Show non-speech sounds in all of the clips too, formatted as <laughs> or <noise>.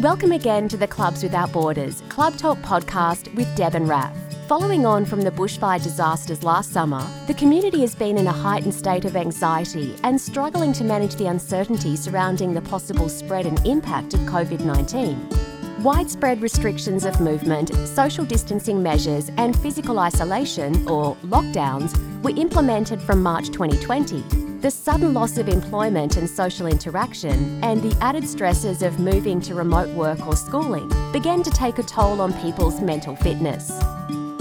Welcome again to the Clubs Without Borders Club Talk podcast with Deb and Raf. Following on from the bushfire disasters last summer, the community has been in a heightened state of anxiety and struggling to manage the uncertainty surrounding the possible spread and impact of COVID 19. Widespread restrictions of movement, social distancing measures, and physical isolation, or lockdowns, were implemented from March 2020. The sudden loss of employment and social interaction, and the added stresses of moving to remote work or schooling, began to take a toll on people's mental fitness.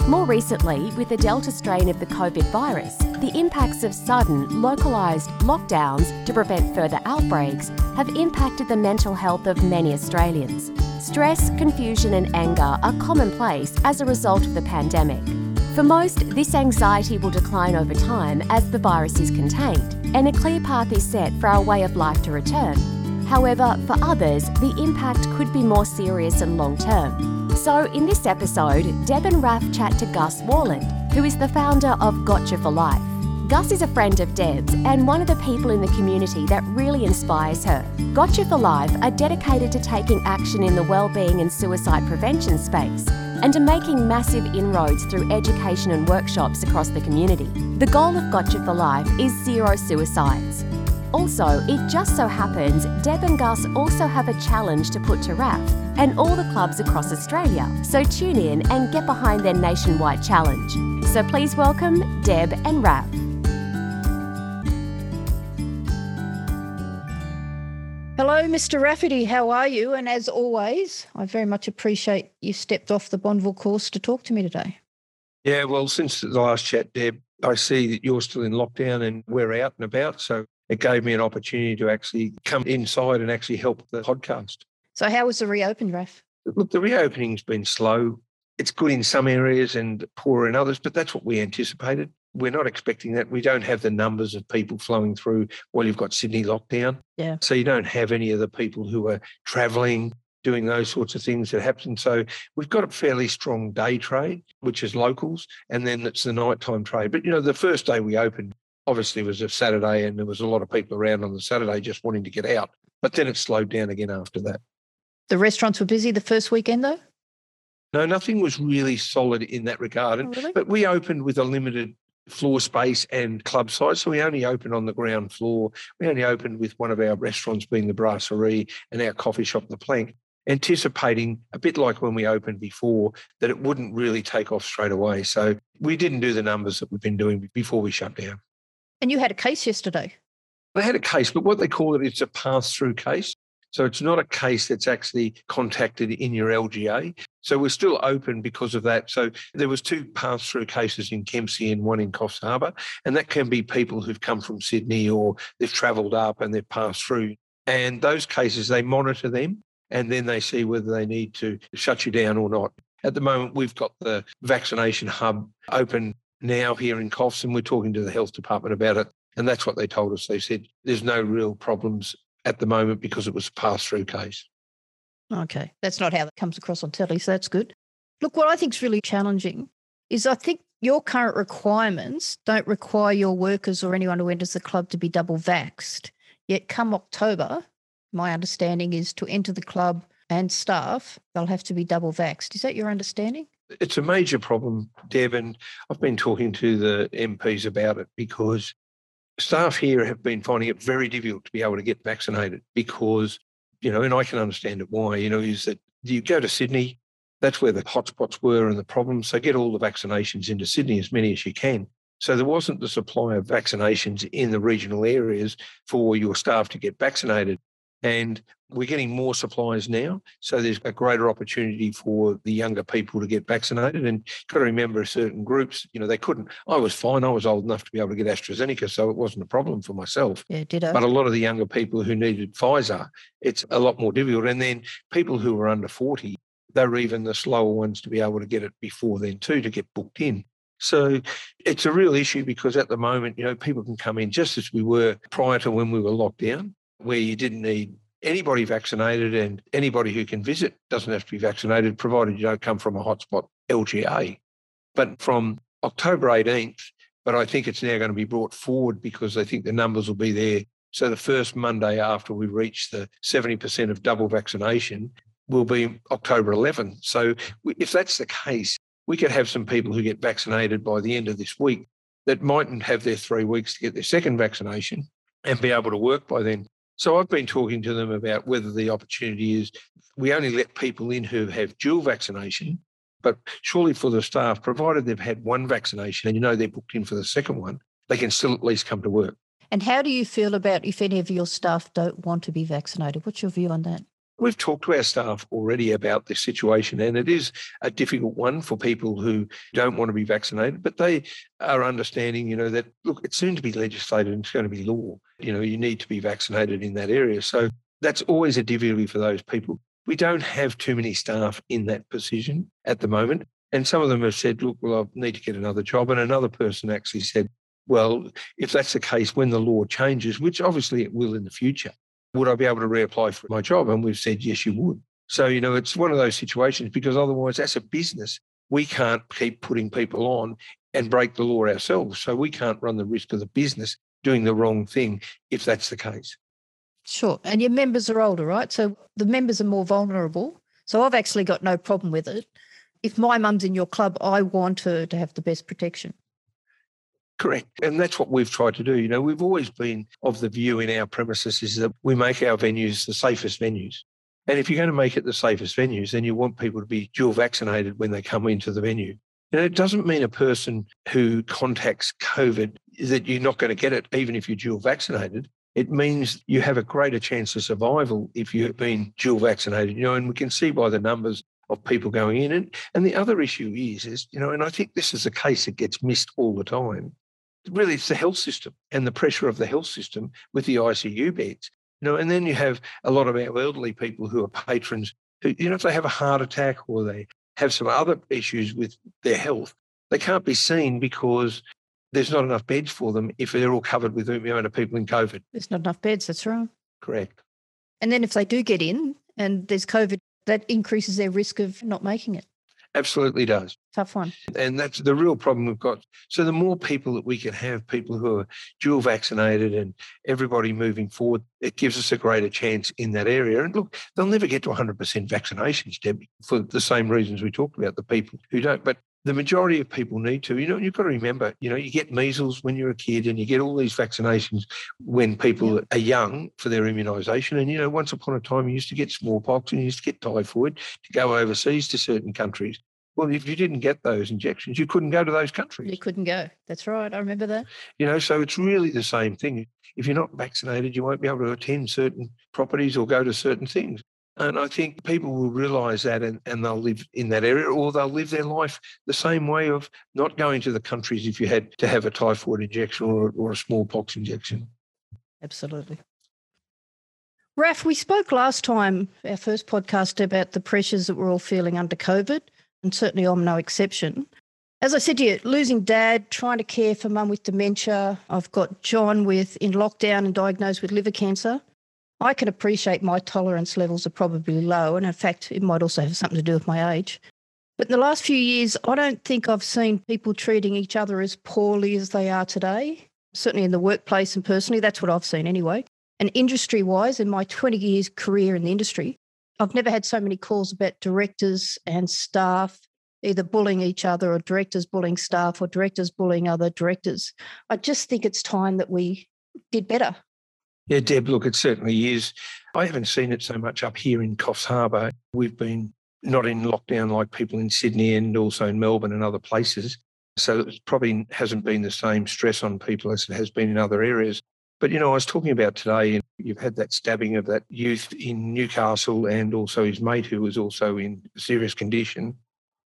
More recently, with the Delta strain of the COVID virus, the impacts of sudden, localised lockdowns to prevent further outbreaks have impacted the mental health of many Australians. Stress, confusion, and anger are commonplace as a result of the pandemic. For most, this anxiety will decline over time as the virus is contained and a clear path is set for our way of life to return. However, for others, the impact could be more serious and long term. So, in this episode, Deb and Raf chat to Gus Worland, who is the founder of Gotcha for Life. Gus is a friend of Deb's and one of the people in the community that really inspires her. Gotcha for Life are dedicated to taking action in the well-being and suicide prevention space and to making massive inroads through education and workshops across the community. The goal of Gotcha for Life is zero suicides. Also, it just so happens Deb and Gus also have a challenge to put to Raf and all the clubs across Australia. So tune in and get behind their nationwide challenge. So please welcome Deb and Raf. Hello, Mr. Rafferty. How are you? And as always, I very much appreciate you stepped off the Bonville course to talk to me today. Yeah, well, since the last chat, Deb, I see that you're still in lockdown and we're out and about. So it gave me an opportunity to actually come inside and actually help the podcast. So, how was the reopen, Raf? Look, the reopening's been slow. It's good in some areas and poor in others, but that's what we anticipated. We're not expecting that. We don't have the numbers of people flowing through. Well, you've got Sydney lockdown. Yeah. So you don't have any of the people who are traveling, doing those sorts of things that happen. So we've got a fairly strong day trade, which is locals, and then it's the nighttime trade. But you know, the first day we opened obviously was a Saturday and there was a lot of people around on the Saturday just wanting to get out. But then it slowed down again after that. The restaurants were busy the first weekend though? No, nothing was really solid in that regard. Oh, really? But we opened with a limited floor space and club size. So we only opened on the ground floor. We only opened with one of our restaurants being the Brasserie and our coffee shop, the Plank, anticipating a bit like when we opened before that it wouldn't really take off straight away. So we didn't do the numbers that we've been doing before we shut down. And you had a case yesterday. They had a case, but what they call it is a pass through case. So it's not a case that's actually contacted in your LGA. So we're still open because of that. So there was two pass through cases in Kempsey and one in Coffs Harbour. And that can be people who've come from Sydney or they've travelled up and they've passed through. And those cases, they monitor them and then they see whether they need to shut you down or not. At the moment, we've got the vaccination hub open now here in Coffs and we're talking to the health department about it. And that's what they told us. They said there's no real problems at the moment because it was a pass through case. Okay. That's not how it comes across on telly, so that's good. Look, what I think is really challenging is I think your current requirements don't require your workers or anyone who enters the club to be double vaxxed. Yet come October, my understanding is to enter the club and staff, they'll have to be double vaxxed. Is that your understanding? It's a major problem, Deb, and I've been talking to the MPs about it because staff here have been finding it very difficult to be able to get vaccinated because, you know, and I can understand it why, you know, is that you go to Sydney, that's where the hotspots were and the problems. So get all the vaccinations into Sydney, as many as you can. So there wasn't the supply of vaccinations in the regional areas for your staff to get vaccinated. And we're getting more supplies now. So there's a greater opportunity for the younger people to get vaccinated. And you've got to remember certain groups, you know, they couldn't. I was fine. I was old enough to be able to get AstraZeneca, so it wasn't a problem for myself. Yeah, ditto. But a lot of the younger people who needed Pfizer, it's a lot more difficult. And then people who were under 40, they're even the slower ones to be able to get it before then too, to get booked in. So it's a real issue because at the moment, you know, people can come in just as we were prior to when we were locked down, where you didn't need anybody vaccinated and anybody who can visit doesn't have to be vaccinated, provided you don't come from a hotspot LGA. But from October 18th, but I think it's now going to be brought forward because I think the numbers will be there. So the first Monday after we reach the 70% of double vaccination, will be October 11th. So if that's the case, we could have some people who get vaccinated by the end of this week that mightn't have their three weeks to get their second vaccination and be able to work by then. So I've been talking to them about whether the opportunity is we only let people in who have dual vaccination, but surely for the staff, provided they've had one vaccination and you know they're booked in for the second one, they can still at least come to work. And how do you feel about if any of your staff don't want to be vaccinated? What's your view on that? We've talked to our staff already about this situation, and it is a difficult one for people who don't want to be vaccinated, but they are understanding, you know, that look, it's soon to be legislated and it's going to be law. You know, you need to be vaccinated in that area. So that's always a difficulty for those people. We don't have too many staff in that position at the moment. And some of them have said, look, well, I need to get another job. And another person actually said, well, if that's the case, when the law changes, which obviously it will in the future, would I be able to reapply for my job? And we've said, yes, you would. So, you know, it's one of those situations because otherwise, as a business, we can't keep putting people on and break the law ourselves. So we can't run the risk of the business doing the wrong thing if that's the case. Sure. And your members are older, right? So the members are more vulnerable. So I've actually got no problem with it. If my mum's in your club, I want her to have the best protection. Correct. And that's what we've tried to do. You know, we've always been of the view in our premises is that we make our venues the safest venues. And if you're going to make it the safest venues, then you want people to be dual vaccinated when they come into the venue. And it doesn't mean a person who contacts COVID that you're not going to get it, even if you're dual vaccinated. It means you have a greater chance of survival if you've been dual vaccinated. You know, and we can see by the numbers of people going in. And, and the other issue is, is, you know, and I think this is a case that gets missed all the time really it's the health system and the pressure of the health system with the ICU beds. You know, and then you have a lot of our elderly people who are patrons who, you know, if they have a heart attack or they have some other issues with their health, they can't be seen because there's not enough beds for them if they're all covered with the amount of people in COVID. There's not enough beds, that's right. Correct. And then if they do get in and there's COVID, that increases their risk of not making it. Absolutely does. Tough one. And that's the real problem we've got. So the more people that we can have, people who are dual vaccinated and everybody moving forward, it gives us a greater chance in that area. And look, they'll never get to 100% vaccinations, Debbie, for the same reasons we talked about, the people who don't. But the majority of people need to. You know, you've got to remember, you know, you get measles when you're a kid and you get all these vaccinations when people are young for their immunisation. And, you know, once upon a time, you used to get smallpox and you used to get typhoid to go overseas to certain countries. Well, if you didn't get those injections, you couldn't go to those countries. You couldn't go. That's right. I remember that. You know, so it's really the same thing. If you're not vaccinated, you won't be able to attend certain properties or go to certain things. And I think people will realise that and, and they'll live in that area or they'll live their life the same way of not going to the countries if you had to have a typhoid injection or, or a smallpox injection. Absolutely. Raf, we spoke last time, our first podcast, about the pressures that we're all feeling under COVID, and certainly I'm no exception. As I said to you, losing dad, trying to care for mum with dementia. I've got John with in lockdown and diagnosed with liver cancer. I can appreciate my tolerance levels are probably low. And in fact, it might also have something to do with my age. But in the last few years, I don't think I've seen people treating each other as poorly as they are today. Certainly in the workplace and personally, that's what I've seen anyway. And industry wise, in my 20 years career in the industry, I've never had so many calls about directors and staff either bullying each other or directors bullying staff or directors bullying other directors. I just think it's time that we did better. Yeah, Deb, look, it certainly is. I haven't seen it so much up here in Coffs Harbour. We've been not in lockdown like people in Sydney and also in Melbourne and other places. So it probably hasn't been the same stress on people as it has been in other areas. But, you know, I was talking about today, and you've had that stabbing of that youth in Newcastle and also his mate who was also in serious condition.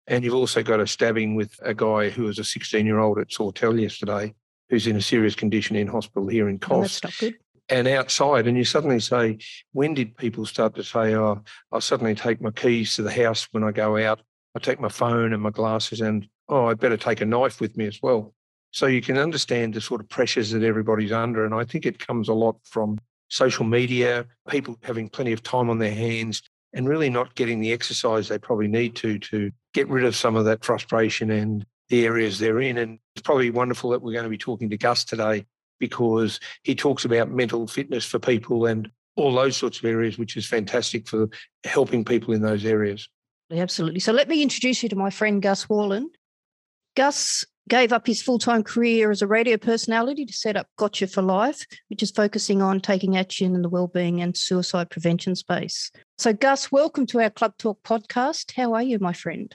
And you've also got a stabbing with a guy who was a 16 year old at Sawtell yesterday who's in a serious condition in hospital here in Coffs. Oh, that's not good and outside, and you suddenly say, when did people start to say, oh, I'll suddenly take my keys to the house when I go out, I take my phone and my glasses, and oh, I better take a knife with me as well. So you can understand the sort of pressures that everybody's under. And I think it comes a lot from social media, people having plenty of time on their hands and really not getting the exercise they probably need to to get rid of some of that frustration and the areas they're in. And it's probably wonderful that we're going to be talking to Gus today because he talks about mental fitness for people. And all those sorts of areas, which is fantastic for helping people in those areas. Absolutely. So let me introduce you to my friend Gus Worland. Gus gave up his full time career as a radio personality to set up Gotcha for Life, which is focusing on taking action in the wellbeing and suicide prevention space. So, Gus, welcome to our Club Talk podcast. How are you, my friend?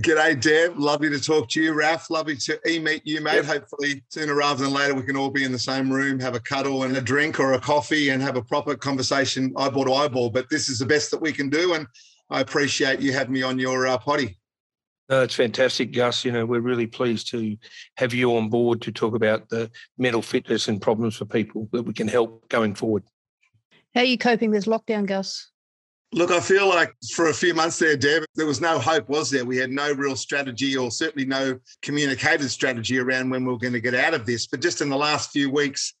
G'day, Deb. Lovely to talk to you. Raf, lovely to e-meet you, mate. Yep. Hopefully, sooner rather than later, we can all be in the same room, have a cuddle and a drink or a coffee and have a proper conversation eyeball to eyeball. But this is the best that we can do. And I appreciate you having me on your uh, potty. No, it's fantastic, Gus. You know, we're really pleased to have you on board to talk about the mental fitness and problems for people that we can help going forward. How are you coping with lockdown, Gus? Look, I feel like for a few months there, Deb, there was no hope, was there? We had no real strategy or certainly no communicated strategy around when we were going to get out of this. But just in the last few weeks,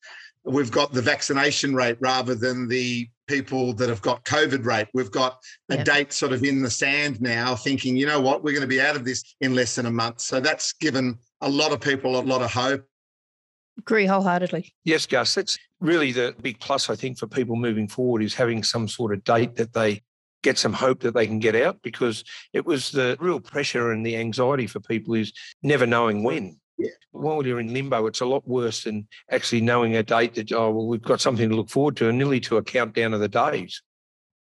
we've got the vaccination rate rather than the people that have got COVID rate. We've got a yeah. date sort of in the sand now, thinking, you know what, we're going to be out of this in less than a month. So that's given a lot of people a lot of hope. Agree wholeheartedly. Yes, Gus. That's really the big plus, I think, for people moving forward is having some sort of date that they get some hope that they can get out because it was the real pressure and the anxiety for people is never knowing when. Yeah. While you're in limbo, it's a lot worse than actually knowing a date that, oh, well, we've got something to look forward to and nearly to a countdown of the days.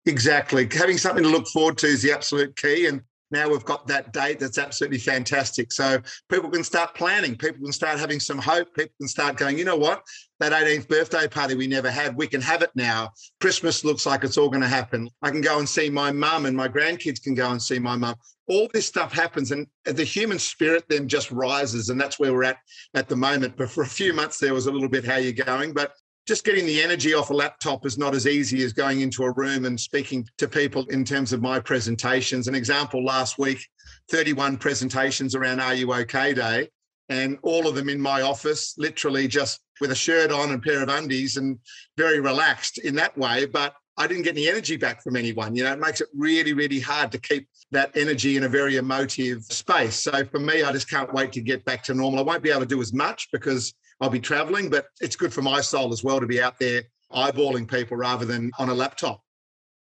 Exactly. Having something to look forward to is the absolute key. And now we've got that date that's absolutely fantastic. So people can start planning, people can start having some hope, people can start going, you know what, that 18th birthday party we never had, we can have it now. Christmas looks like it's all going to happen. I can go and see my mum, and my grandkids can go and see my mum. All this stuff happens, and the human spirit then just rises, and that's where we're at at the moment. But for a few months, there was a little bit how you're going, but just getting the energy off a laptop is not as easy as going into a room and speaking to people in terms of my presentations. An example last week 31 presentations around Are You OK Day, and all of them in my office, literally just with a shirt on and a pair of undies and very relaxed in that way. But I didn't get any energy back from anyone. You know, it makes it really, really hard to keep that energy in a very emotive space. So for me, I just can't wait to get back to normal. I won't be able to do as much because I'll be traveling, but it's good for my soul as well to be out there eyeballing people rather than on a laptop.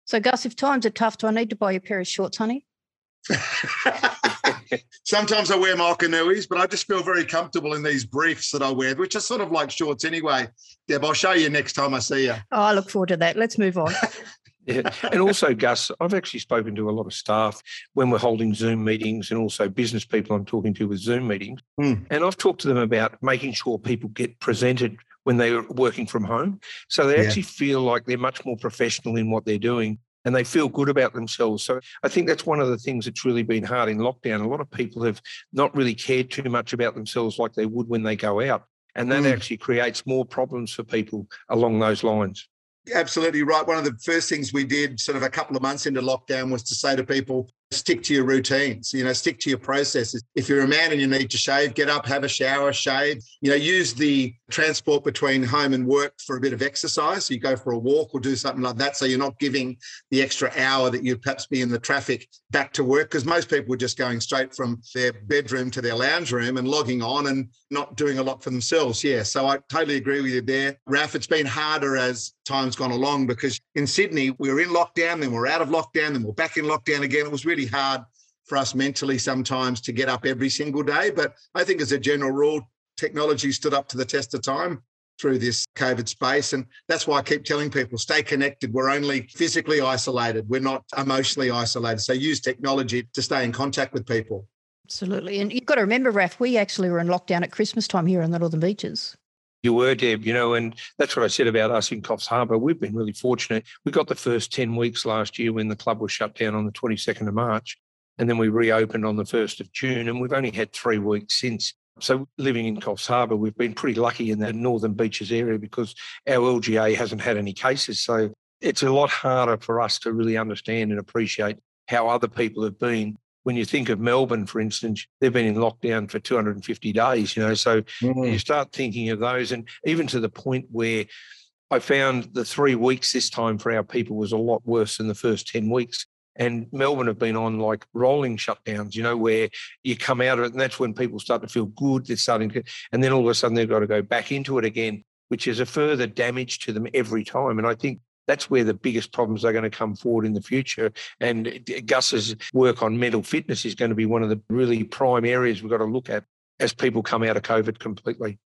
So, Gus, if times are tough, do I need to buy you a pair of shorts, honey? <laughs> Sometimes I wear my Malkanuis, but I just feel very comfortable in these briefs that I wear, which are sort of like shorts anyway. Deb, I'll show you next time I see you. Oh, I look forward to that. Let's move on. <laughs> Yeah. And also, Gus, I've actually spoken to a lot of staff when we're holding Zoom meetings and also business people I'm talking to with Zoom meetings. Mm. And I've talked to them about making sure people get presented when they're working from home. So they yeah. actually feel like they're much more professional in what they're doing and they feel good about themselves. So I think that's one of the things that's really been hard in lockdown. A lot of people have not really cared too much about themselves like they would when they go out. And that mm. actually creates more problems for people along those lines absolutely right. One of the first things we did sort of a couple of months into lockdown was to say to people, stick to your routines, you know, stick to your processes. If you're a man and you need to shave, get up, have a shower, shave, you know, use the transport between home and work for a bit of exercise. So you go for a walk or do something like that. So you're not giving the extra hour that you'd perhaps be in the traffic back to work because most people were just going straight from their bedroom to their lounge room and logging on and not doing a lot for themselves. Yeah. So I totally agree with you there. Raf, it's been harder as time's gone along because in Sydney, we were in lockdown, then we're out of lockdown, then we're back in lockdown again. It was really hard for us mentally sometimes to get up every single day. But I think as a general rule, technology stood up to the test of time through this COVID space. And that's why I keep telling people stay connected. We're only physically isolated, we're not emotionally isolated. So use technology to stay in contact with people. Absolutely. And you've got to remember, Raf, we actually were in lockdown at Christmas time here in the Northern Beaches. You were, Deb, you know, and that's what I said about us in Coffs Harbour. We've been really fortunate. We got the first 10 weeks last year when the club was shut down on the 22nd of March. And then we reopened on the 1st of June. And we've only had three weeks since. So living in Coffs Harbour, we've been pretty lucky in that Northern Beaches area because our LGA hasn't had any cases. So it's a lot harder for us to really understand and appreciate how other people have been when you think of Melbourne, for instance, they've been in lockdown for 250 days, you know. So mm. you start thinking of those, and even to the point where I found the three weeks this time for our people was a lot worse than the first 10 weeks. And Melbourne have been on like rolling shutdowns, you know, where you come out of it, and that's when people start to feel good. They're starting to, and then all of a sudden they've got to go back into it again, which is a further damage to them every time. And I think That's where the biggest problems are going to come forward in the future. And Gus's work on mental fitness is going to be one of the really prime areas we've got to look at as people come out of COVID completely.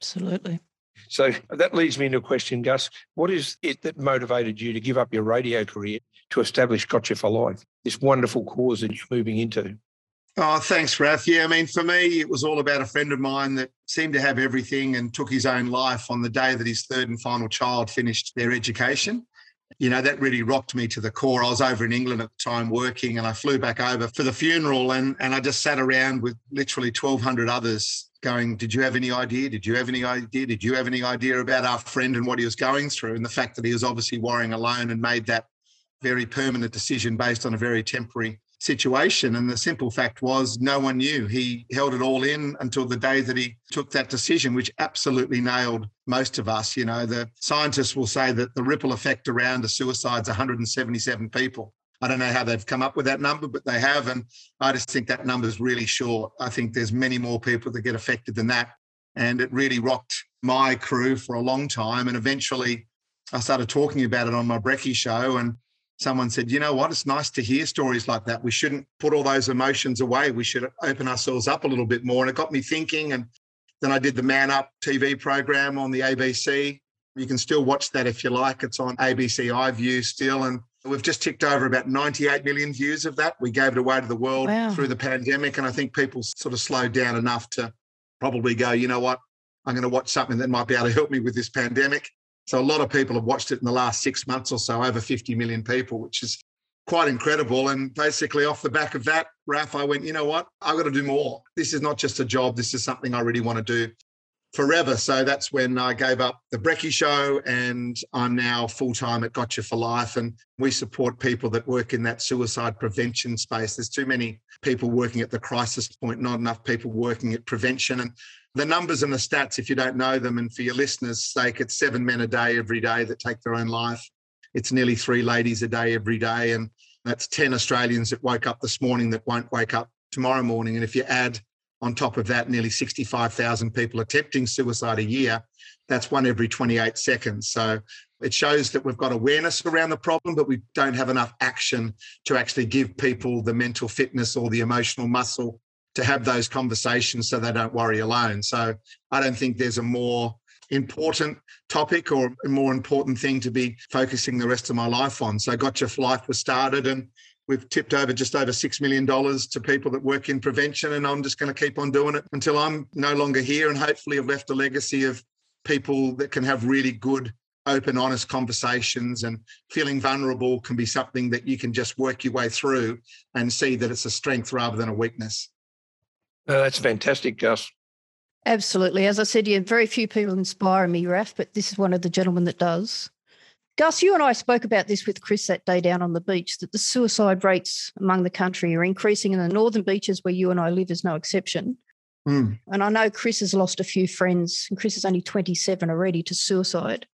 Absolutely. So that leads me into a question, Gus. What is it that motivated you to give up your radio career to establish Gotcha for Life, this wonderful cause that you're moving into? Oh, thanks, Raf. Yeah, I mean, for me, it was all about a friend of mine that seemed to have everything and took his own life on the day that his third and final child finished their education. You know, that really rocked me to the core. I was over in England at the time working and I flew back over for the funeral and, and I just sat around with literally 1,200 others going, Did you have any idea? Did you have any idea? Did you have any idea about our friend and what he was going through? And the fact that he was obviously worrying alone and made that very permanent decision based on a very temporary situation. And the simple fact was, no one knew. He held it all in until the day that he took that decision, which absolutely nailed most of us. You know, the scientists will say that the ripple effect around a suicide is 177 people. I don't know how they've come up with that number, but they have. And I just think that number is really short. I think there's many more people that get affected than that. And it really rocked my crew for a long time. And eventually I started talking about it on my Brekkie show. And someone said, you know what, it's nice to hear stories like that. We shouldn't put all those emotions away. We should open ourselves up a little bit more. And it got me thinking. And then I did the Man Up TV program on the ABC. You can still watch that if you like. It's on ABC iView still. And we've just ticked over about 98 million views of that. We gave it away to the world wow. through the pandemic. And I think people sort of slowed down enough to probably go, you know what, I'm going to watch something that might be able to help me with this pandemic. So a lot of people have watched it in the last six months or so, over 50 million people, which is quite incredible. And basically, off the back of that, Raf, I went, you know what? I've got to do more. This is not just a job. This is something I really want to do forever. So that's when I gave up the Brekkie show and I'm now full time at Gotcha for Life. And we support people that work in that suicide prevention space. There's too many people working at the crisis point, not enough people working at prevention. And the numbers and the stats, if you don't know them, and for your listeners' sake, it's seven men a day every day that take their own life. It's nearly three ladies a day every day. And that's 10 Australians that woke up this morning that won't wake up tomorrow morning. And if you add on top of that, nearly 65,000 people attempting suicide a year, that's one every 28 seconds. So it shows that we've got awareness around the problem, but we don't have enough action to actually give people the mental fitness or the emotional muscle to have those conversations so they don't worry alone. So I don't think there's a more important topic or a more important thing to be focusing the rest of my life on. So Gotcha Life was started and we've tipped over just over $6 million to people that work in prevention. And I'm just going to keep on doing it until I'm no longer here. And hopefully I've left a legacy of people that can have really good open, honest conversations and feeling vulnerable can be something that you can just work your way through and see that it's a strength rather than a weakness. Oh, that's fantastic, Gus. Absolutely. As I said, yeah, very few people inspire me, Raf, but this is one of the gentlemen that does. Gus, you and I spoke about this with Chris that day down on the beach that the suicide rates among the country are increasing, and the northern beaches where you and I live is no exception. Mm. And I know Chris has lost a few friends, and Chris is only 27 already to suicide.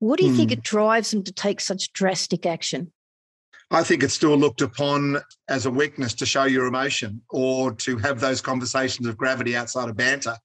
What do you mm. think hmm. it drives them to take such drastic action? I think it's still looked upon as a weakness to show your emotion or to have those conversations of gravity outside of banter.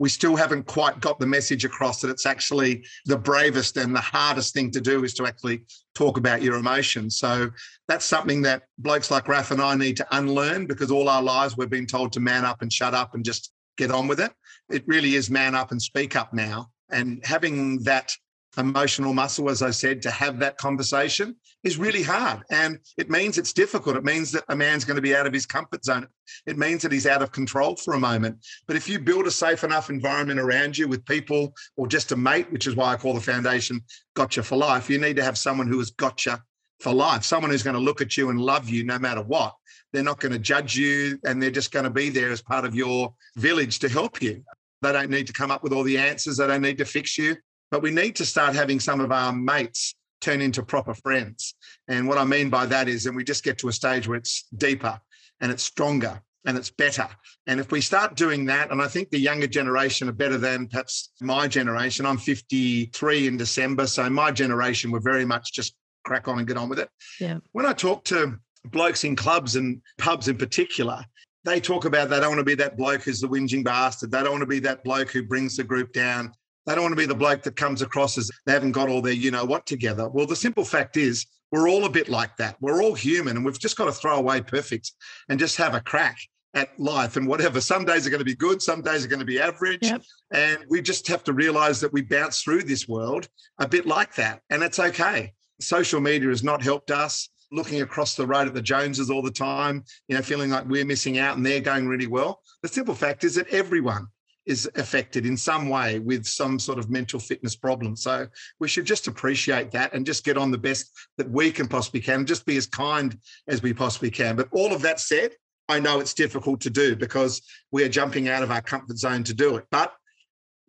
We still haven't quite got the message across that it's actually the bravest and the hardest thing to do is to actually talk about your emotions. So that's something that blokes like Raf and I need to unlearn because all our lives we've been told to man up and shut up and just get on with it. It really is man up and speak up now. And having that emotional muscle, as I said, to have that conversation is really hard. And it means it's difficult. It means that a man's going to be out of his comfort zone. It means that he's out of control for a moment. But if you build a safe enough environment around you with people or just a mate, which is why I call the foundation Gotcha for Life, you need to have someone who has gotcha for life, someone who's going to look at you and love you no matter what. They're not going to judge you and they're just going to be there as part of your village to help you. They don't need to come up with all the answers. They don't need to fix you. But we need to start having some of our mates turn into proper friends. And what I mean by that is, and we just get to a stage where it's deeper and it's stronger and it's better. And if we start doing that, and I think the younger generation are better than perhaps my generation. I'm 53 in December. So my generation were very much just crack on and get on with it. Yeah. When I talk to blokes in clubs and pubs in particular, they talk about they don't want to be that bloke who's the whinging bastard. They don't want to be that bloke who brings the group down They don't want to be the bloke that comes across as they haven't got all their you know what together. Well, the simple fact is we're all a bit like that. We're all human and we've just got to throw away perfect and just have a crack at life and whatever. Some days are going to be good, some days are going to be average. Yep. And we just have to realize that we bounce through this world a bit like that. And it's okay. Social media has not helped us looking across the road at the Joneses all the time, you know, feeling like we're missing out and they're going really well. The simple fact is that everyone is affected in some way with some sort of mental fitness problem. So we should just appreciate that and just get on the best that we can possibly can, and just be as kind as we possibly can. But all of that said, I know it's difficult to do because we are jumping out of our comfort zone to do it. But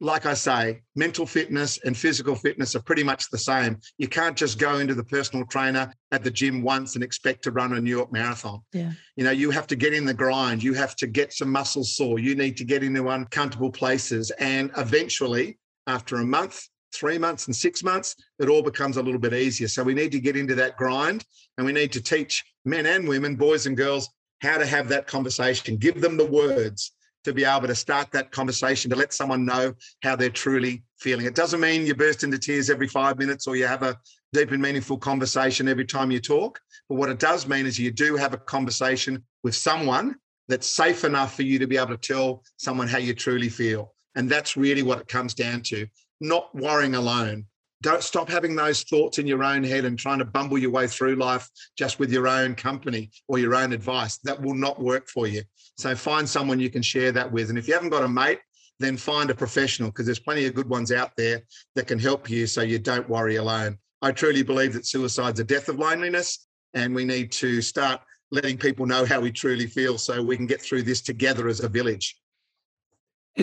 like I say, mental fitness and physical fitness are pretty much the same. You can't just go into the personal trainer at the gym once and expect to run a New York marathon. Yeah. You know, you have to get in the grind. You have to get some muscles sore. You need to get into uncomfortable places. And eventually, after a month, three months, and six months, it all becomes a little bit easier. So we need to get into that grind and we need to teach men and women, boys and girls, how to have that conversation, give them the words to be able to start that conversation, to let someone know how they're truly feeling. It doesn't mean you burst into tears every five minutes or you have a deep and meaningful conversation every time you talk. But what it does mean is you do have a conversation with someone that's safe enough for you to be able to tell someone how you truly feel. And that's really what it comes down to not worrying alone, don't stop having those thoughts in your own head and trying to bumble your way through life just with your own company or your own advice. That will not work for you. So find someone you can share that with. And if you haven't got a mate, then find a professional because there's plenty of good ones out there that can help you so you don't worry alone. I truly believe that suicide's a death of loneliness, and we need to start letting people know how we truly feel so we can get through this together as a village.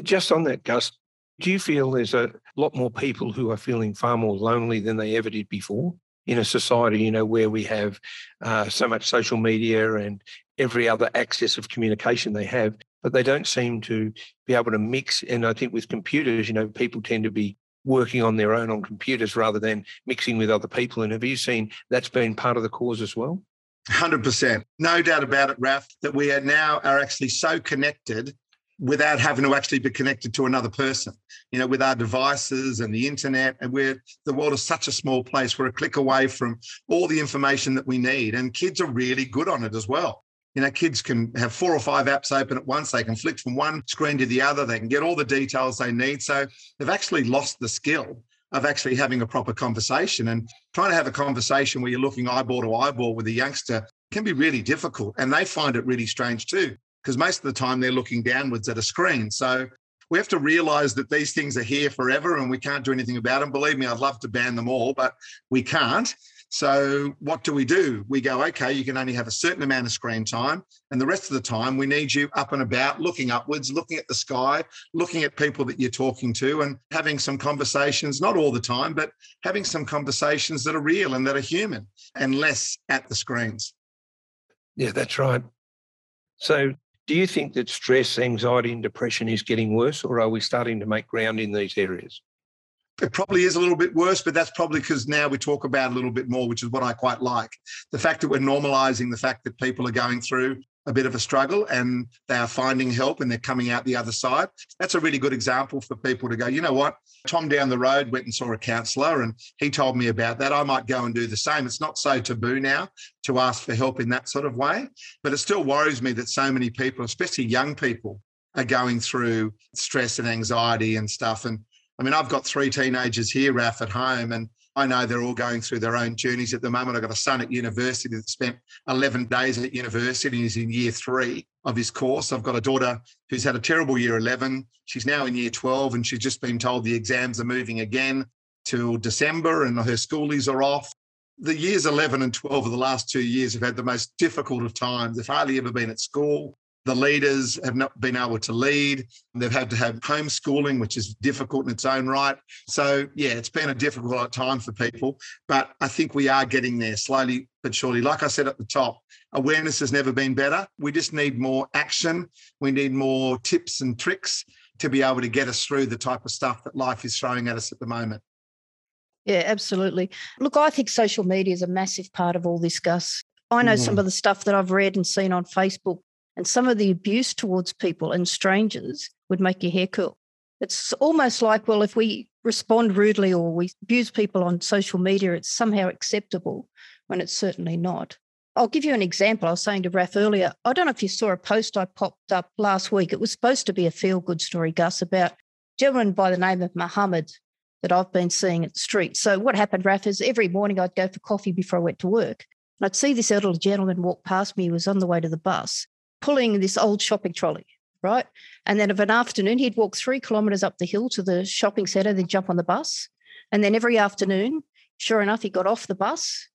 Just on that, Gus, do you feel there's a lot more people who are feeling far more lonely than they ever did before in a society, you know, where we have uh, so much social media and every other access of communication they have, but they don't seem to be able to mix. And I think with computers, you know, people tend to be working on their own on computers rather than mixing with other people. And have you seen that's been part of the cause as well? 100%. No doubt about it, Raf, that we are now are actually so connected without having to actually be connected to another person. You know, with our devices and the internet, and we're the world is such a small place. We're a click away from all the information that we need, and kids are really good on it as well. You know, kids can have four or five apps open at once. They can flick from one screen to the other. They can get all the details they need. So they've actually lost the skill of actually having a proper conversation and trying to have a conversation where you're looking eyeball to eyeball with a youngster can be really difficult. And they find it really strange too because most of the time they're looking downwards at a screen. So we have to realize that these things are here forever and we can't do anything about them. Believe me, I'd love to ban them all, but we can't. So what do we do? We go, okay, you can only have a certain amount of screen time. And the rest of the time, we need you up and about, looking upwards, looking at the sky, looking at people that you're talking to and having some conversations, not all the time, but having some conversations that are real and that are human and less at the screens. Yeah, that's right. So do you think that stress, anxiety, and depression is getting worse, or are we starting to make ground in these areas? It probably is a little bit worse, but that's probably because now we talk about a little bit more, which is what I quite like. The fact that we're normalizing the fact that people are going through a bit of a struggle and they are finding help and they're coming out the other side. That's a really good example for people to go, you know what? Tom down the road went and saw a counsellor and he told me about that. I might go and do the same. It's not so taboo now to ask for help in that sort of way. But it still worries me that so many people, especially young people, are going through stress and anxiety and stuff. And I mean, I've got three teenagers here, Raf, at home, and I know they're all going through their own journeys at the moment. I've got a son at university that spent 11 days at university and he's in year three of his course. I've got a daughter who's had a terrible year 11. She's now in year 12 and she's just been told the exams are moving again till December and her schoolies are off. The years 11 and 12 of the last two years have had the most difficult of times. They've hardly ever been at school. The leaders have not been able to lead. They've had to have homeschooling, which is difficult in its own right. So, yeah, it's been a difficult time for people, but I think we are getting there slowly but surely. Like I said at the top, awareness has never been better. We just need more action. We need more tips and tricks to be able to get us through the type of stuff that life is throwing at us at the moment. Yeah, absolutely. Look, I think social media is a massive part of all this, Gus. I know mm-hmm. some of the stuff that I've read and seen on Facebook and some of the abuse towards people and strangers would make your hair curl. It's almost like, well, if we respond rudely or we abuse people on social media, it's somehow acceptable when it's certainly not. I'll give you an example. I was saying to Raf earlier, I don't know if you saw a post I popped up last week. It was supposed to be a feel good story, Gus, about a gentleman by the name of Muhammad that I've been seeing at the street. So what happened, Raf, is every morning I'd go for coffee before I went to work. And I'd see this elderly gentleman walk past me. He was on the way to the bus, pulling this old shopping trolley, right? And then of an afternoon, he'd walk three kilometres up the hill to the shopping centre, then jump on the bus. And then every afternoon, sure enough, he got off the bus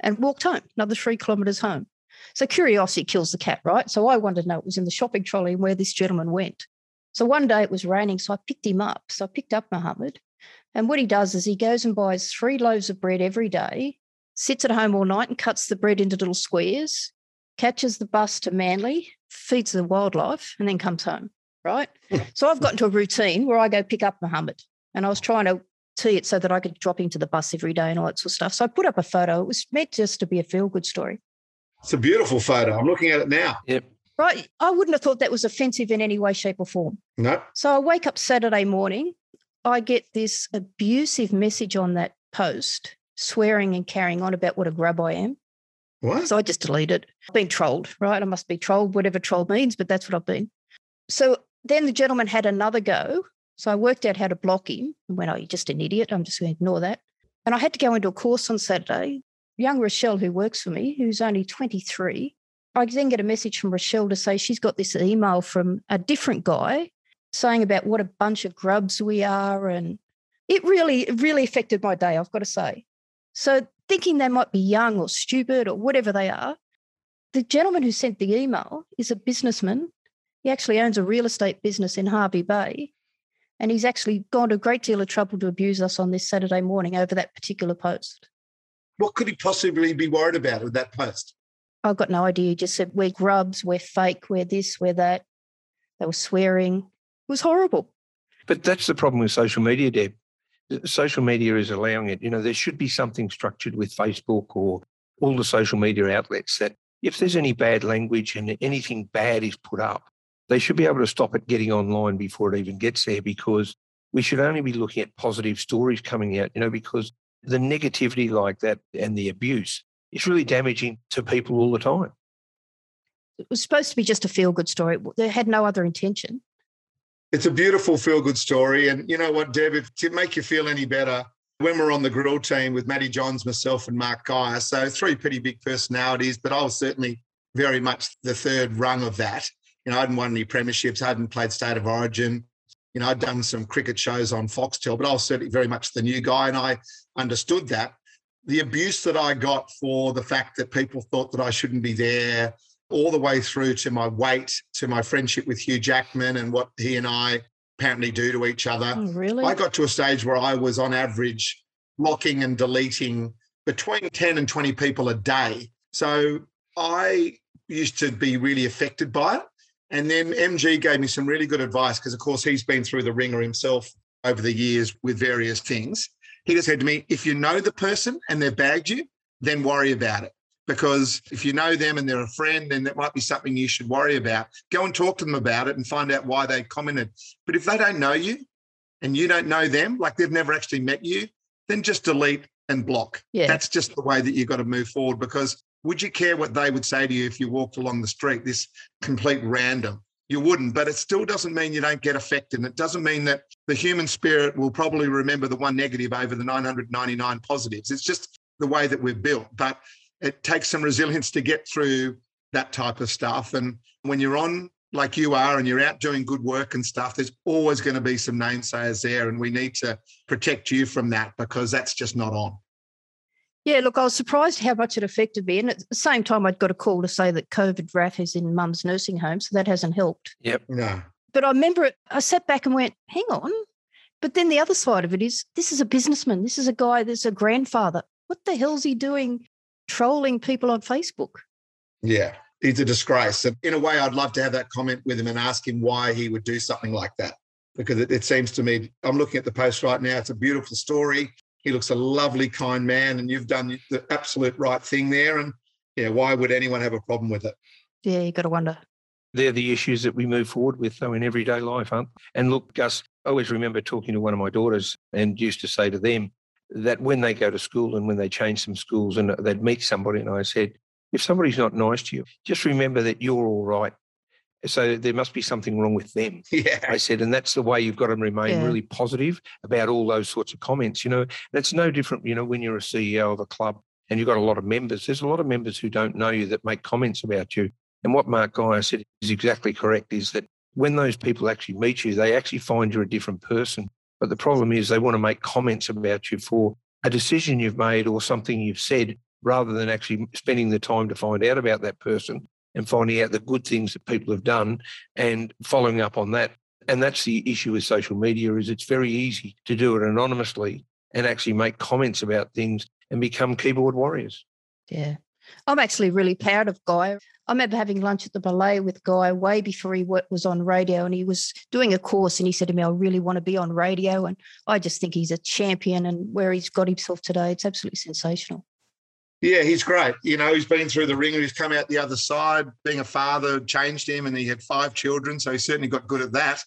and walked home, another three kilometres home. So curiosity kills the cat, right? So I wanted to know it was in the shopping trolley and where this gentleman went. So one day it was raining, so I picked him up. So I picked up Muhammad and what he does is he goes and buys three loaves of bread every day, sits at home all night and cuts the bread into little squares, catches the bus to Manly, feeds the wildlife, and then comes home. Right. Hmm. so I've gotten to a routine where I go pick up Muhammad. And I was trying to tee it so that I could drop into the bus every day and all that sort of stuff. So I put up a photo. It was meant just to be a feel good story. It's a beautiful photo. I'm looking at it now. Yep. Right. I wouldn't have thought that was offensive in any way, shape, or form. No. So I wake up Saturday morning I get this abusive message on that post, swearing and carrying on about what a grub I am. What? So I just deleted. I've been trolled, right? I must be trolled, whatever troll means, but that's what I've been. So then the gentleman had another go. So I worked out how to block him and went, Oh, you're just an idiot. I'm just going to ignore that. And I had to go into a course on Saturday. Young Rochelle, who works for me, who's only 23, I then get a message from Rochelle to say she's got this email from a different guy saying about what a bunch of grubs we are. And it really, really affected my day, I've got to say. So thinking they might be young or stupid or whatever they are, the gentleman who sent the email is a businessman. He actually owns a real estate business in Hervey Bay. And he's actually gone to a great deal of trouble to abuse us on this Saturday morning over that particular post. What could he possibly be worried about with that post? I've got no idea. He just said, we're grubs, we're fake, we're this, we're that. They were swearing It was horrible. But that's the problem with social media, Deb. Social media is allowing it. You know, there should be something structured with Facebook or all the social media outlets that if there's any bad language and anything bad is put up, they should be able to stop it getting online before it even gets there because we should only be looking at positive stories coming out, you know, because the negativity like that and the abuse is really damaging to people all the time. It was supposed to be just a feel good story. They had no other intention. It's a beautiful feel good story. And you know what, Deb, if to make you feel any better, when we're on the grill team with Matty Johns, myself, and Mark Geyer, so three pretty big personalities, but I was certainly very much the third rung of that. You know, I hadn't won any premierships, I hadn't played State of Origin. You know, I'd done some cricket shows on Foxtel, but I was certainly very much the new guy, and I understood that. The abuse that I got for the fact that people thought that I shouldn't be there, all the way through to my weight, to my friendship with Hugh Jackman and what he and I apparently do to each other. Oh, really? I got to a stage where I was on average blocking and deleting between 10 and 20 people a day. So I used to be really affected by it. And then MG gave me some really good advice because, of course, he's been through the ringer himself over the years with various things. He just said to me, if you know the person and they've bagged you, then worry about it because if you know them and they're a friend, then that might be something you should worry about. Go and talk to them about it and find out why they commented. But if they don't know you and you don't know them, like they've never actually met you, then just delete and block. Yeah. That's just the way that you've got to move forward because would you care what they would say to you if you walked along the street, this complete random? You wouldn't, but it still doesn't mean you don't get affected. And it doesn't mean that the human spirit will probably remember the one negative over the 999 positives. It's just the way that we're built. But it takes some resilience to get through that type of stuff. And when you're on like you are and you're out doing good work and stuff, there's always going to be some namesayers there. And we need to protect you from that because that's just not on. Yeah, look, I was surprised how much it affected me. And at the same time, I'd got a call to say that COVID RAF is in mum's nursing home. So that hasn't helped. Yep. No. But I remember it, I sat back and went, hang on. But then the other side of it is this is a businessman. This is a guy that's a grandfather. What the hell's he doing trolling people on Facebook. Yeah, he's a disgrace. And in a way, I'd love to have that comment with him and ask him why he would do something like that. Because it, it seems to me, I'm looking at the post right now. It's a beautiful story. He looks a lovely, kind man, and you've done the absolute right thing there. And yeah, why would anyone have a problem with it? Yeah, you got to wonder. They're the issues that we move forward with, though, in everyday life, aren't? And look, Gus, I always remember talking to one of my daughters and used to say to them that when they go to school and when they change some schools and they'd meet somebody, and I said, if somebody's not nice to you, just remember that you're all right. So there must be something wrong with them. <laughs> Yeah. I said, and that's the way you've got to remain Yeah. really positive about all those sorts of comments. You know, that's no different, you know, when you're a CEO of a club and you've got a lot of members, there's a lot of members who don't know you that make comments about you. And what Mark Geyer said is exactly correct is that when those people actually meet you, they actually find you're a different person. But the problem is they want to make comments about you for a decision you've made or something you've said rather than actually spending the time to find out about that person and finding out the good things that people have done and following up on that. And that's the issue with social media is it's very easy to do it anonymously and actually make comments about things and become keyboard warriors. Yeah. I'm actually really proud of Guy. I remember having lunch at the Ballet with Guy way before he was on radio and he was doing a course and he said to me, I really want to be on radio. And I just think he's a champion and where he's got himself today, it's absolutely sensational. Yeah, he's great. You know, he's been through the ringer. He's come out the other side. Being a father changed him, and he had five children, so he certainly got good at that.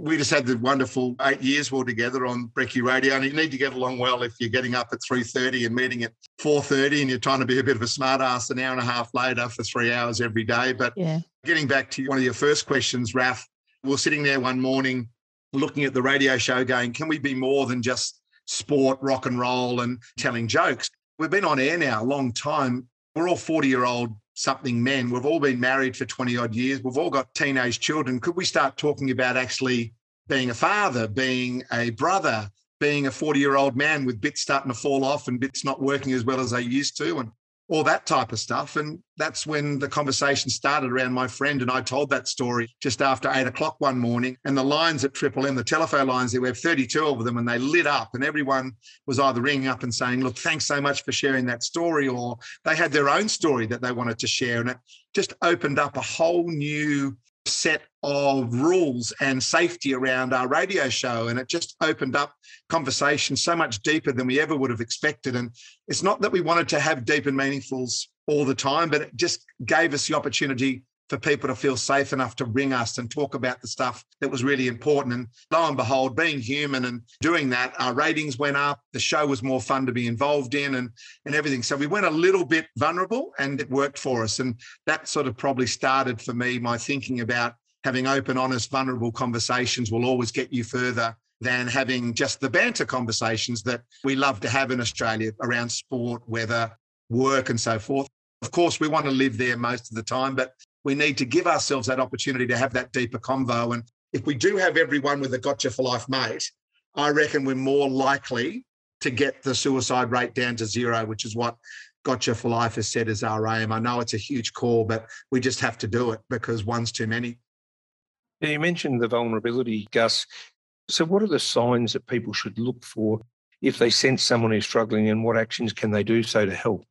We just had the wonderful eight years all together on Brecky Radio, and you need to get along well if you're getting up at three thirty and meeting at four thirty, and you're trying to be a bit of a smart ass an hour and a half later for three hours every day. But Yeah. getting back to one of your first questions, Raf, we're sitting there one morning looking at the radio show, going, "Can we be more than just sport, rock and roll, and telling jokes?" We've been on air now a long time. We're all 40 year old something men. We've all been married for 20 odd years. We've all got teenage children. Could we start talking about actually being a father, being a brother, being a 40 year old man with bits starting to fall off and bits not working as well as they used to, and all that type of stuff? And that's when the conversation started around my friend. And I told that story just after eight o'clock one morning. And the lines at Triple M, the telephone lines, there were 32 of them, and they lit up. And everyone was either ringing up and saying, Look, thanks so much for sharing that story, or they had their own story that they wanted to share. And it just opened up a whole new set of rules and safety around our radio show. And it just opened up conversation so much deeper than we ever would have expected. And it's not that we wanted to have deep and meaningfuls all the time, but it just gave us the opportunity for people to feel safe enough to ring us and talk about the stuff that was really important. And lo and behold, being human and doing that, our ratings went up. The show was more fun to be involved in and, and everything. So we went a little bit vulnerable and it worked for us. And that sort of probably started for me my thinking about having open, honest, vulnerable conversations will always get you further than having just the banter conversations that we love to have in Australia around sport, weather, work, and so forth. Of course, we want to live there most of the time, but we need to give ourselves that opportunity to have that deeper convo. And if we do have everyone with a gotcha for life mate, I reckon we're more likely to get the suicide rate down to zero, which is what Gotcha for Life has said is our aim. I know it's a huge call, but we just have to do it because one's too many. Yeah, you mentioned the vulnerability, Gus. So, what are the signs that people should look for if they sense someone is struggling, and what actions can they do so to help?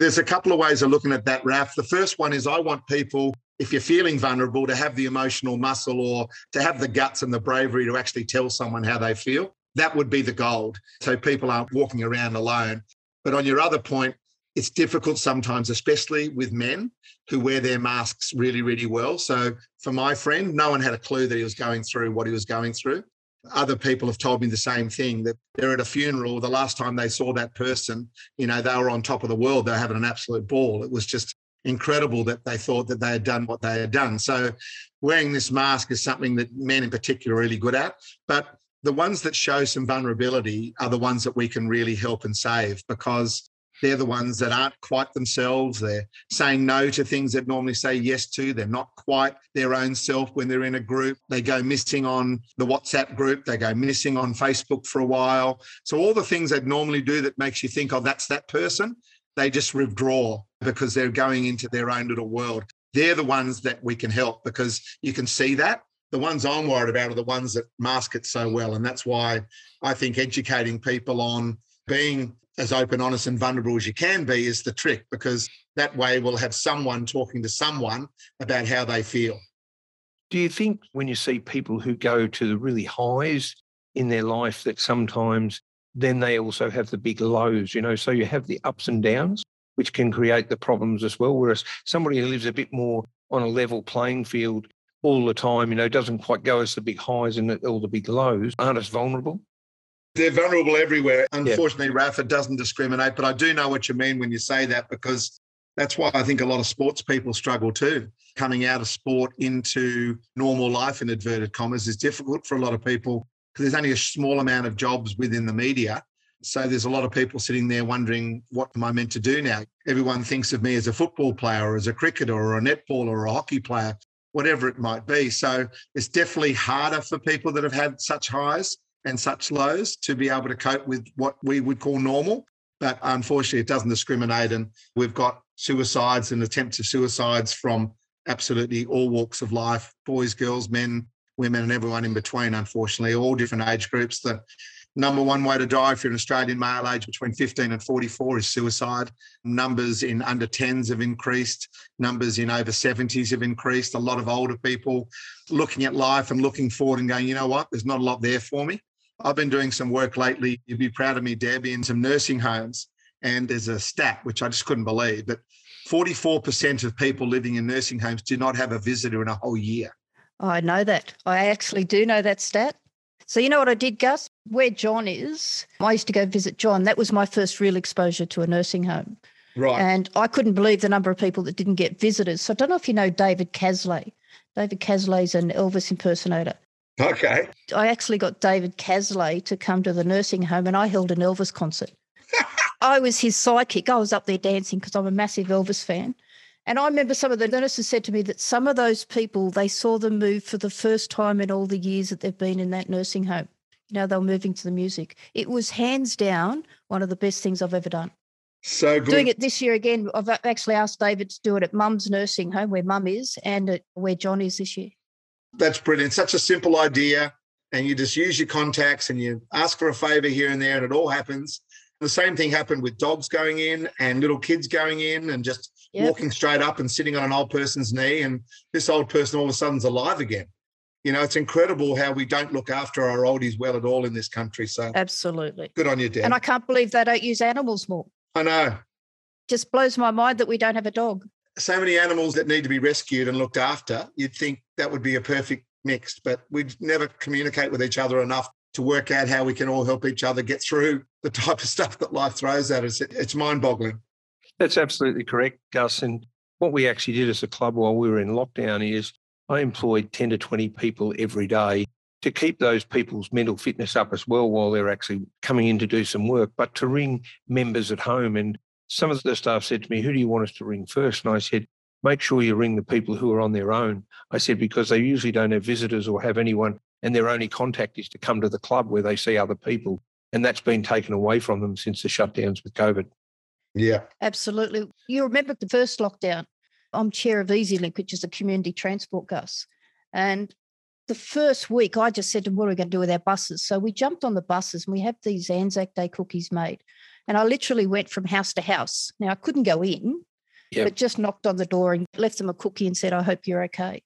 There's a couple of ways of looking at that, Raf. The first one is I want people, if you're feeling vulnerable, to have the emotional muscle or to have the guts and the bravery to actually tell someone how they feel. That would be the gold. So people aren't walking around alone. But on your other point, it's difficult sometimes, especially with men who wear their masks really, really well. So for my friend, no one had a clue that he was going through what he was going through. Other people have told me the same thing that they're at a funeral. The last time they saw that person, you know, they were on top of the world. They're having an absolute ball. It was just incredible that they thought that they had done what they had done. So wearing this mask is something that men in particular are really good at. But the ones that show some vulnerability are the ones that we can really help and save because they're the ones that aren't quite themselves. They're saying no to things that normally say yes to. They're not quite their own self when they're in a group. They go missing on the WhatsApp group. They go missing on Facebook for a while. So all the things they'd normally do that makes you think, oh, that's that person, they just withdraw because they're going into their own little world. They're the ones that we can help because you can see that. The ones I'm worried about are the ones that mask it so well. And that's why I think educating people on being as open, honest, and vulnerable as you can be is the trick because that way we'll have someone talking to someone about how they feel. Do you think when you see people who go to the really highs in their life that sometimes then they also have the big lows, you know? So you have the ups and downs, which can create the problems as well. Whereas somebody who lives a bit more on a level playing field all the time, you know, doesn't quite go as the big highs and all the big lows, aren't as vulnerable? They're vulnerable everywhere. Unfortunately, yeah. Raf, it doesn't discriminate, but I do know what you mean when you say that because that's why I think a lot of sports people struggle too. Coming out of sport into normal life, in inverted commas, is difficult for a lot of people because there's only a small amount of jobs within the media. So there's a lot of people sitting there wondering, what am I meant to do now? Everyone thinks of me as a football player or as a cricketer or a netballer or a hockey player, whatever it might be. So it's definitely harder for people that have had such highs and such lows to be able to cope with what we would call normal. But unfortunately, it doesn't discriminate. And we've got suicides and attempts of suicides from absolutely all walks of life boys, girls, men, women, and everyone in between, unfortunately, all different age groups. The number one way to die if you're an Australian male age between 15 and 44 is suicide. Numbers in under 10s have increased, numbers in over 70s have increased. A lot of older people looking at life and looking forward and going, you know what, there's not a lot there for me. I've been doing some work lately. You'd be proud of me, Deb, in some nursing homes. And there's a stat which I just couldn't believe, but 44% of people living in nursing homes do not have a visitor in a whole year. Oh, I know that. I actually do know that stat. So, you know what I did, Gus? Where John is, I used to go visit John. That was my first real exposure to a nursing home. Right. And I couldn't believe the number of people that didn't get visitors. So, I don't know if you know David Casley. David Casley's an Elvis impersonator. <laughs> Okay. I actually got David Casley to come to the nursing home and I held an Elvis concert. <laughs> I was his sidekick. I was up there dancing because I'm a massive Elvis fan. And I remember some of the nurses said to me that some of those people, they saw them move for the first time in all the years that they've been in that nursing home. You know, they were moving to the music. It was hands down one of the best things I've ever done. So good. Doing it this year again, I've actually asked David to do it at Mum's nursing home where Mum is and at where John is this year. That's brilliant. Such a simple idea. And you just use your contacts and you ask for a favor here and there, and it all happens. The same thing happened with dogs going in and little kids going in and just yep. walking straight up and sitting on an old person's knee. And this old person all of a sudden's alive again. You know, it's incredible how we don't look after our oldies well at all in this country. So absolutely good on you, Dan. And I can't believe they don't use animals more. I know. Just blows my mind that we don't have a dog. So many animals that need to be rescued and looked after. You'd think that would be a perfect mix, but we'd never communicate with each other enough to work out how we can all help each other get through the type of stuff that life throws at us. It's mind boggling. That's absolutely correct, Gus. And what we actually did as a club while we were in lockdown is I employed 10 to 20 people every day to keep those people's mental fitness up as well while they're actually coming in to do some work, but to ring members at home. And some of the staff said to me, Who do you want us to ring first? And I said, Make sure you ring the people who are on their own. I said, Because they usually don't have visitors or have anyone and their only contact is to come to the club where they see other people. And that's been taken away from them since the shutdowns with COVID. Yeah. Absolutely. You remember the first lockdown? I'm chair of EasyLink, which is a community transport Gus. And the first week, I just said to them, What are we going to do with our buses? So we jumped on the buses and we have these Anzac Day cookies made. And I literally went from house to house. Now, I couldn't go in, yep. but just knocked on the door and left them a cookie and said, I hope you're okay.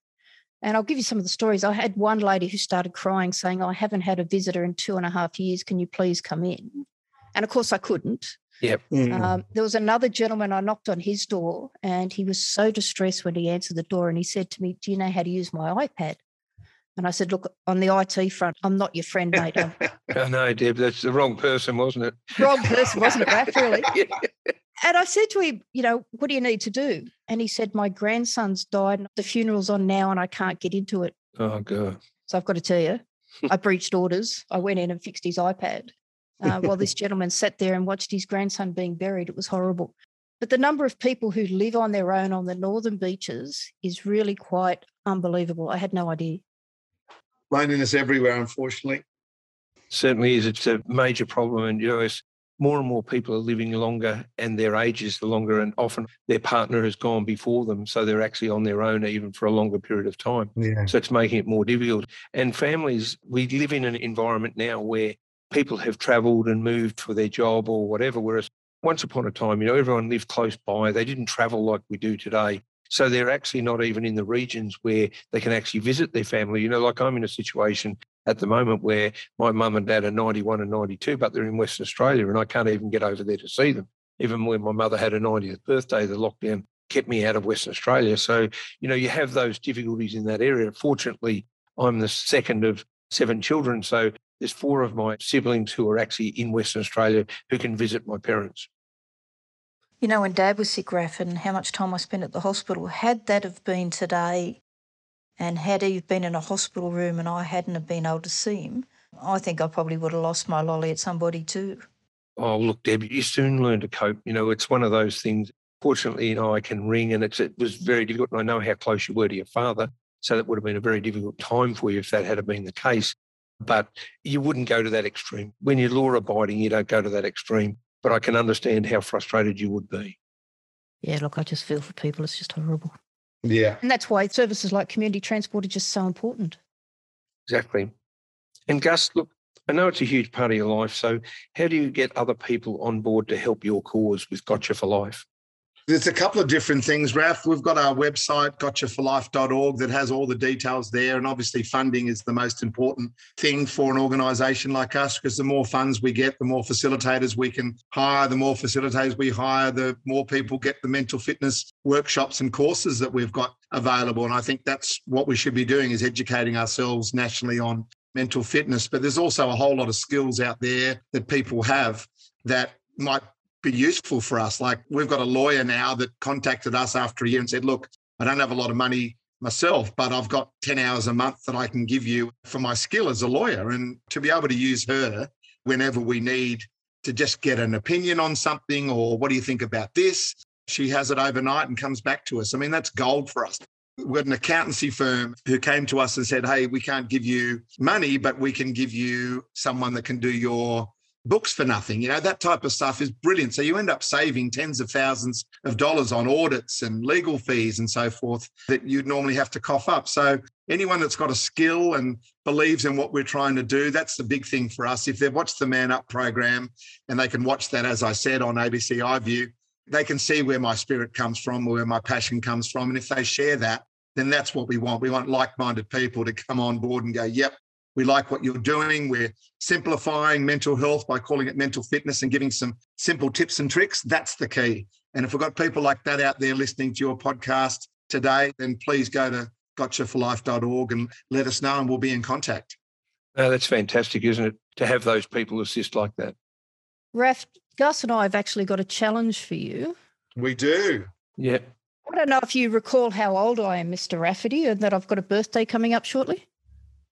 And I'll give you some of the stories. I had one lady who started crying, saying, I haven't had a visitor in two and a half years. Can you please come in? And of course, I couldn't. Yep. Mm. Um, there was another gentleman, I knocked on his door, and he was so distressed when he answered the door. And he said to me, Do you know how to use my iPad? And I said, Look, on the IT front, I'm not your friend, mate. <laughs> oh, no, Deb, that's the wrong person, wasn't it? Wrong person, wasn't it, Raf? Really? <laughs> yeah. And I said to him, you know, what do you need to do? And he said, my grandson's died. The funeral's on now and I can't get into it. Oh, God. So I've got to tell you, <laughs> I breached orders. I went in and fixed his iPad uh, while this <laughs> gentleman sat there and watched his grandson being buried. It was horrible. But the number of people who live on their own on the northern beaches is really quite unbelievable. I had no idea. Loneliness everywhere, unfortunately. Certainly is. It's a major problem. And, you know, it's more and more people are living longer and their age is the longer and often their partner has gone before them so they're actually on their own even for a longer period of time yeah. so it's making it more difficult and families we live in an environment now where people have traveled and moved for their job or whatever whereas once upon a time you know everyone lived close by they didn't travel like we do today so they're actually not even in the regions where they can actually visit their family. You know, like I'm in a situation at the moment where my mum and dad are 91 and 92, but they're in Western Australia and I can't even get over there to see them. Even when my mother had her 90th birthday, the lockdown kept me out of Western Australia. So, you know, you have those difficulties in that area. Fortunately, I'm the second of seven children. So there's four of my siblings who are actually in Western Australia who can visit my parents. You know, when Dad was sick, Raf, and how much time I spent at the hospital, had that have been today, and had he been in a hospital room and I hadn't have been able to see him, I think I probably would have lost my lolly at somebody too. Oh, look, Debbie, you soon learn to cope. You know, it's one of those things. Fortunately, you know, I can ring and it's, it was very difficult. And I know how close you were to your father. So that would have been a very difficult time for you if that had been the case. But you wouldn't go to that extreme. When you're law abiding, you don't go to that extreme. But I can understand how frustrated you would be. Yeah, look, I just feel for people. It's just horrible. Yeah. And that's why services like community transport are just so important. Exactly. And Gus, look, I know it's a huge part of your life. So how do you get other people on board to help your cause with Gotcha for Life? There's a couple of different things, Raf. We've got our website, gotchaforlife.org, that has all the details there. And obviously, funding is the most important thing for an organisation like us because the more funds we get, the more facilitators we can hire. The more facilitators we hire, the more people get the mental fitness workshops and courses that we've got available. And I think that's what we should be doing is educating ourselves nationally on mental fitness. But there's also a whole lot of skills out there that people have that might be useful for us. Like we've got a lawyer now that contacted us after a year and said, look, I don't have a lot of money myself, but I've got 10 hours a month that I can give you for my skill as a lawyer. And to be able to use her whenever we need to just get an opinion on something or what do you think about this? She has it overnight and comes back to us. I mean, that's gold for us. We've got an accountancy firm who came to us and said, Hey, we can't give you money, but we can give you someone that can do your books for nothing. You know, that type of stuff is brilliant. So you end up saving tens of thousands of dollars on audits and legal fees and so forth that you'd normally have to cough up. So anyone that's got a skill and believes in what we're trying to do, that's the big thing for us. If they've watched the Man Up program and they can watch that, as I said, on ABC iView, they can see where my spirit comes from, where my passion comes from. And if they share that, then that's what we want. We want like minded people to come on board and go, yep, we like what you're doing. We're simplifying mental health by calling it mental fitness and giving some simple tips and tricks. That's the key. And if we've got people like that out there listening to your podcast today, then please go to gotchaforlife.org and let us know and we'll be in contact. Oh, that's fantastic, isn't it? To have those people assist like that. Raf, Gus and I have actually got a challenge for you. We do. Yeah. I don't know if you recall how old I am, Mr. Rafferty, and that I've got a birthday coming up shortly.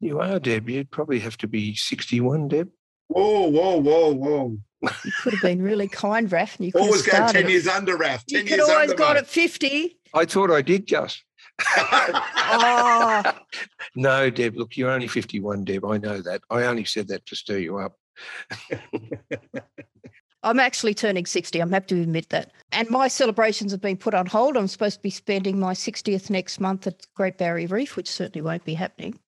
You are, Deb. You'd probably have to be 61, Deb. Whoa, whoa, whoa, whoa. You could have been really kind, Raf. And you could Always have go 10 years under, Raf. 10 You years could always under, got at 50. I thought I did, Gus. Oh, ah. <laughs> No, Deb, look, you're only 51, Deb. I know that. I only said that to stir you up. <laughs> I'm actually turning 60. I'm happy to admit that. And my celebrations have been put on hold. I'm supposed to be spending my 60th next month at Great Barrier Reef, which certainly won't be happening.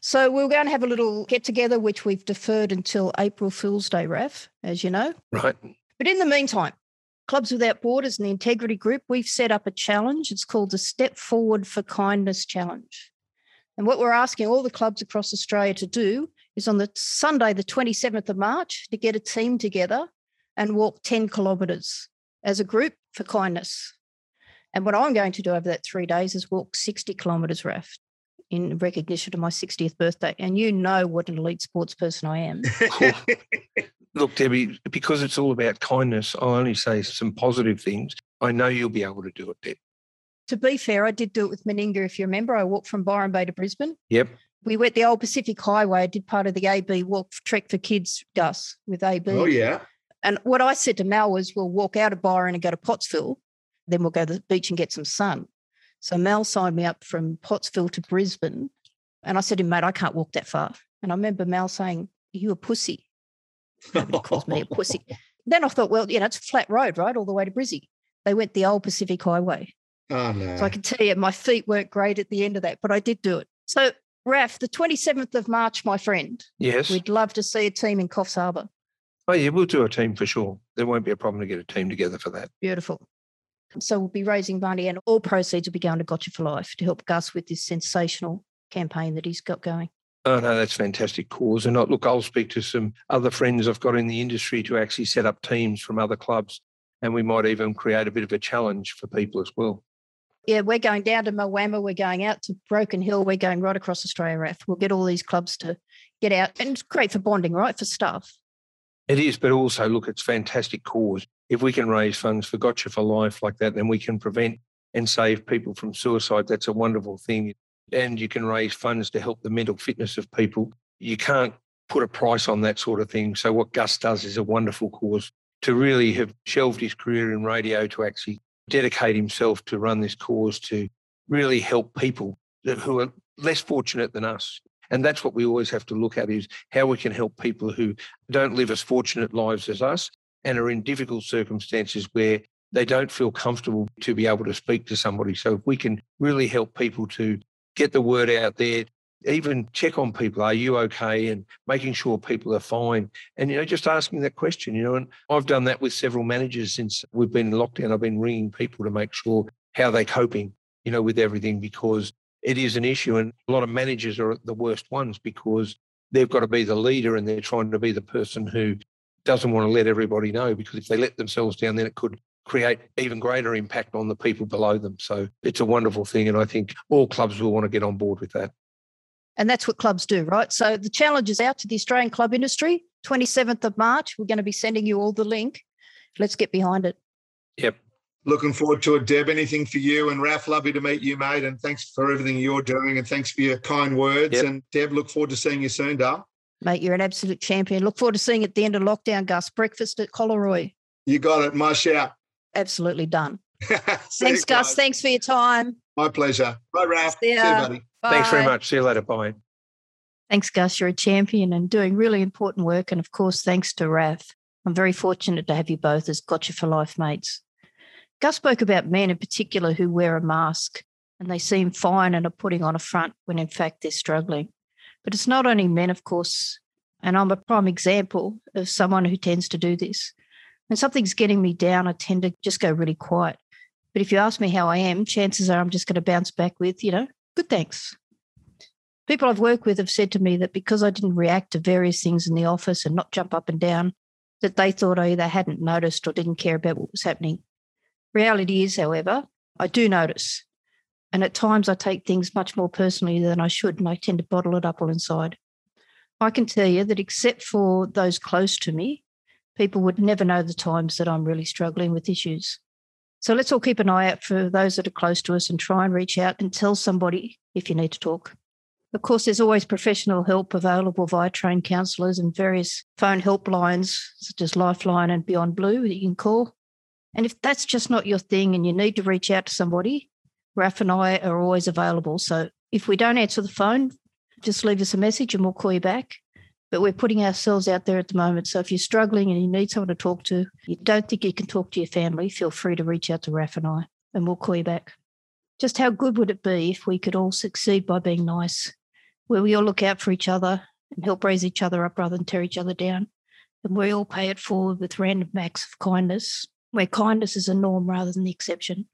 So we're going to have a little get together, which we've deferred until April Fool's Day, Raf, as you know. Right. But in the meantime, Clubs Without Borders and the Integrity Group, we've set up a challenge. It's called the Step Forward for Kindness Challenge. And what we're asking all the clubs across Australia to do is on the Sunday, the 27th of March, to get a team together and walk 10 kilometres as a group for kindness. And what I'm going to do over that three days is walk 60 kilometres, Raf, in recognition of my 60th birthday. And you know what an elite sports person I am. <laughs> Look, Debbie, because it's all about kindness, I'll only say some positive things. I know you'll be able to do it, Deb. to be fair, I did do it with Meninga, if you remember. I walked from Byron Bay to Brisbane. Yep. We went the old Pacific Highway. I did part of the AB walk trek for kids, Gus, with AB. oh, yeah. And what I said to Mal was, we'll walk out of Byron and go to Pottsville, then we'll go to the beach and get some sun. So Mal signed me up from Pottsville to Brisbane. And I said to him, mate, I can't walk that far. And I remember Mal saying, Are you a pussy? Nobody calls me a pussy. <laughs> Then I thought, well, you know, it's a flat road, right? All the way to Brizzy. They went the old Pacific Highway. Oh, no. So I can tell you, my feet weren't great at the end of that, but I did do it. So, Raf, the 27th of March, my friend, Yes. we'd love to see a team in Coffs Harbour. Oh, yeah, we'll do a team for sure. There won't be a problem to get a team together for that. Beautiful. So we'll be raising money, and all proceeds will be going to Gotcha for Life to help Gus with this sensational campaign that he's got going. Oh, no, that's fantastic cause. And I, look, I'll speak to some other friends I've got in the industry to actually set up teams from other clubs And we might even create a bit of a challenge for people as well. Yeah, we're going down to Mulwamma, we're going out to Broken Hill, we're going right across Australia, Raf. We'll get all these clubs to get out and it's great for bonding, right? For staff. It is, but also look, it's fantastic cause. If we can raise funds for Gotcha for Life like that, then we can prevent and save people from suicide. That's a wonderful thing. And you can raise funds to help the mental fitness of people. You can't put a price on that sort of thing. So what Gus does is a wonderful cause to really have shelved his career in radio to actually dedicate himself to run this cause to really help people who are less fortunate than us. And that's what we always have to look at is how we can help people who don't live as fortunate lives as us and are in difficult circumstances where they don't feel comfortable to be able to speak to somebody. So if we can really help people to get the word out there, even check on people, are you okay? And making sure people are fine. And, you know, just asking that question, you know, and I've done that with several managers since we've been in lockdown. I've been ringing people to make sure how they're coping, you know, with everything because it is an issue. And a lot of managers are the worst ones because they've got to be the leader and they're trying to be the person who doesn't want to let everybody know because if they let themselves down, then it could create even greater impact on the people below them. So it's a wonderful thing. And I think all clubs will want to get on board with that. And that's what clubs do, right? So the challenge is out to the Australian club industry. 27th of March, we're going to be sending you all the link. Let's get behind it. Yep. Looking forward to it, Deb. Anything for you and Raf? Lovely to meet you, mate. And thanks for everything you're doing. And thanks for your kind words. Yep. And Deb, look forward to seeing you soon, Dale. Mate, you're an absolute champion. Look forward to seeing you at the end of lockdown, Gus. Breakfast at Collaroy. You got it. My shout. Absolutely done. <laughs> Thanks, Gus. Thanks for your time. My pleasure. Bye, Raf. See, See you, buddy. Bye. Thanks very much. See you later. Bye. Thanks, Gus. You're a champion and doing really important work. And of course, thanks to Raf. I'm very fortunate to have you both as Gotcha for Life mates. Gus spoke about men in particular who wear a mask and they seem fine and are putting on a front when in fact they're struggling. But it's not only men, of course, and I'm a prime example of someone who tends to do this. When something's getting me down, I tend to just go really quiet. But if you ask me how I am, chances are I'm just going to bounce back with, you know, good thanks. People I've worked with have said to me that because I didn't react to various things in the office and not jump up and down, that they thought I either hadn't noticed or didn't care about what was happening. Reality is, however, I do notice. And at times I take things much more personally than I should, and I tend to bottle it up all inside. I can tell you that except for those close to me, people would never know the times that I'm really struggling with issues. So let's all keep an eye out for those that are close to us and try and reach out and tell somebody if you need to talk. Of course, there's always professional help available via trained counsellors and various phone helplines such as Lifeline and Beyond Blue that you can call. And if that's just not your thing and you need to reach out to somebody, Raf and I are always available. So if we don't answer the phone, just leave us a message and we'll call you back. But we're putting ourselves out there at the moment. So if you're struggling and you need someone to talk to, you don't think you can talk to your family, feel free to reach out to Raf and I and we'll call you back. Just how good would it be if we could all succeed by being nice, where we all look out for each other and help raise each other up rather than tear each other down? And we all pay it forward with random acts of kindness, where kindness is a norm rather than the exception.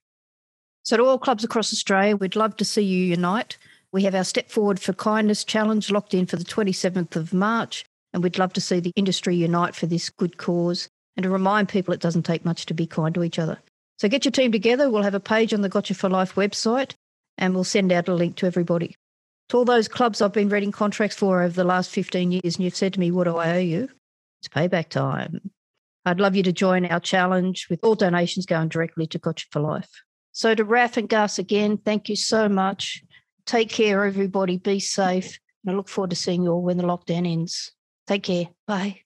So, to all clubs across Australia, we'd love to see you unite. We have our Step Forward for Kindness challenge locked in for the 27th of March, and we'd love to see the industry unite for this good cause and to remind people it doesn't take much to be kind to each other. So get your team together. We'll have a page on the Gotcha for Life website and we'll send out a link to everybody. To all those clubs I've been reading contracts for over the last 15 years, and you've said to me, What do I owe you? It's payback time. I'd love you to join our challenge with all donations going directly to Gotcha for Life. So, to Raf and Gus again, thank you so much. Take care, everybody. Be safe. And I look forward to seeing you all when the lockdown ends. Take care. Bye.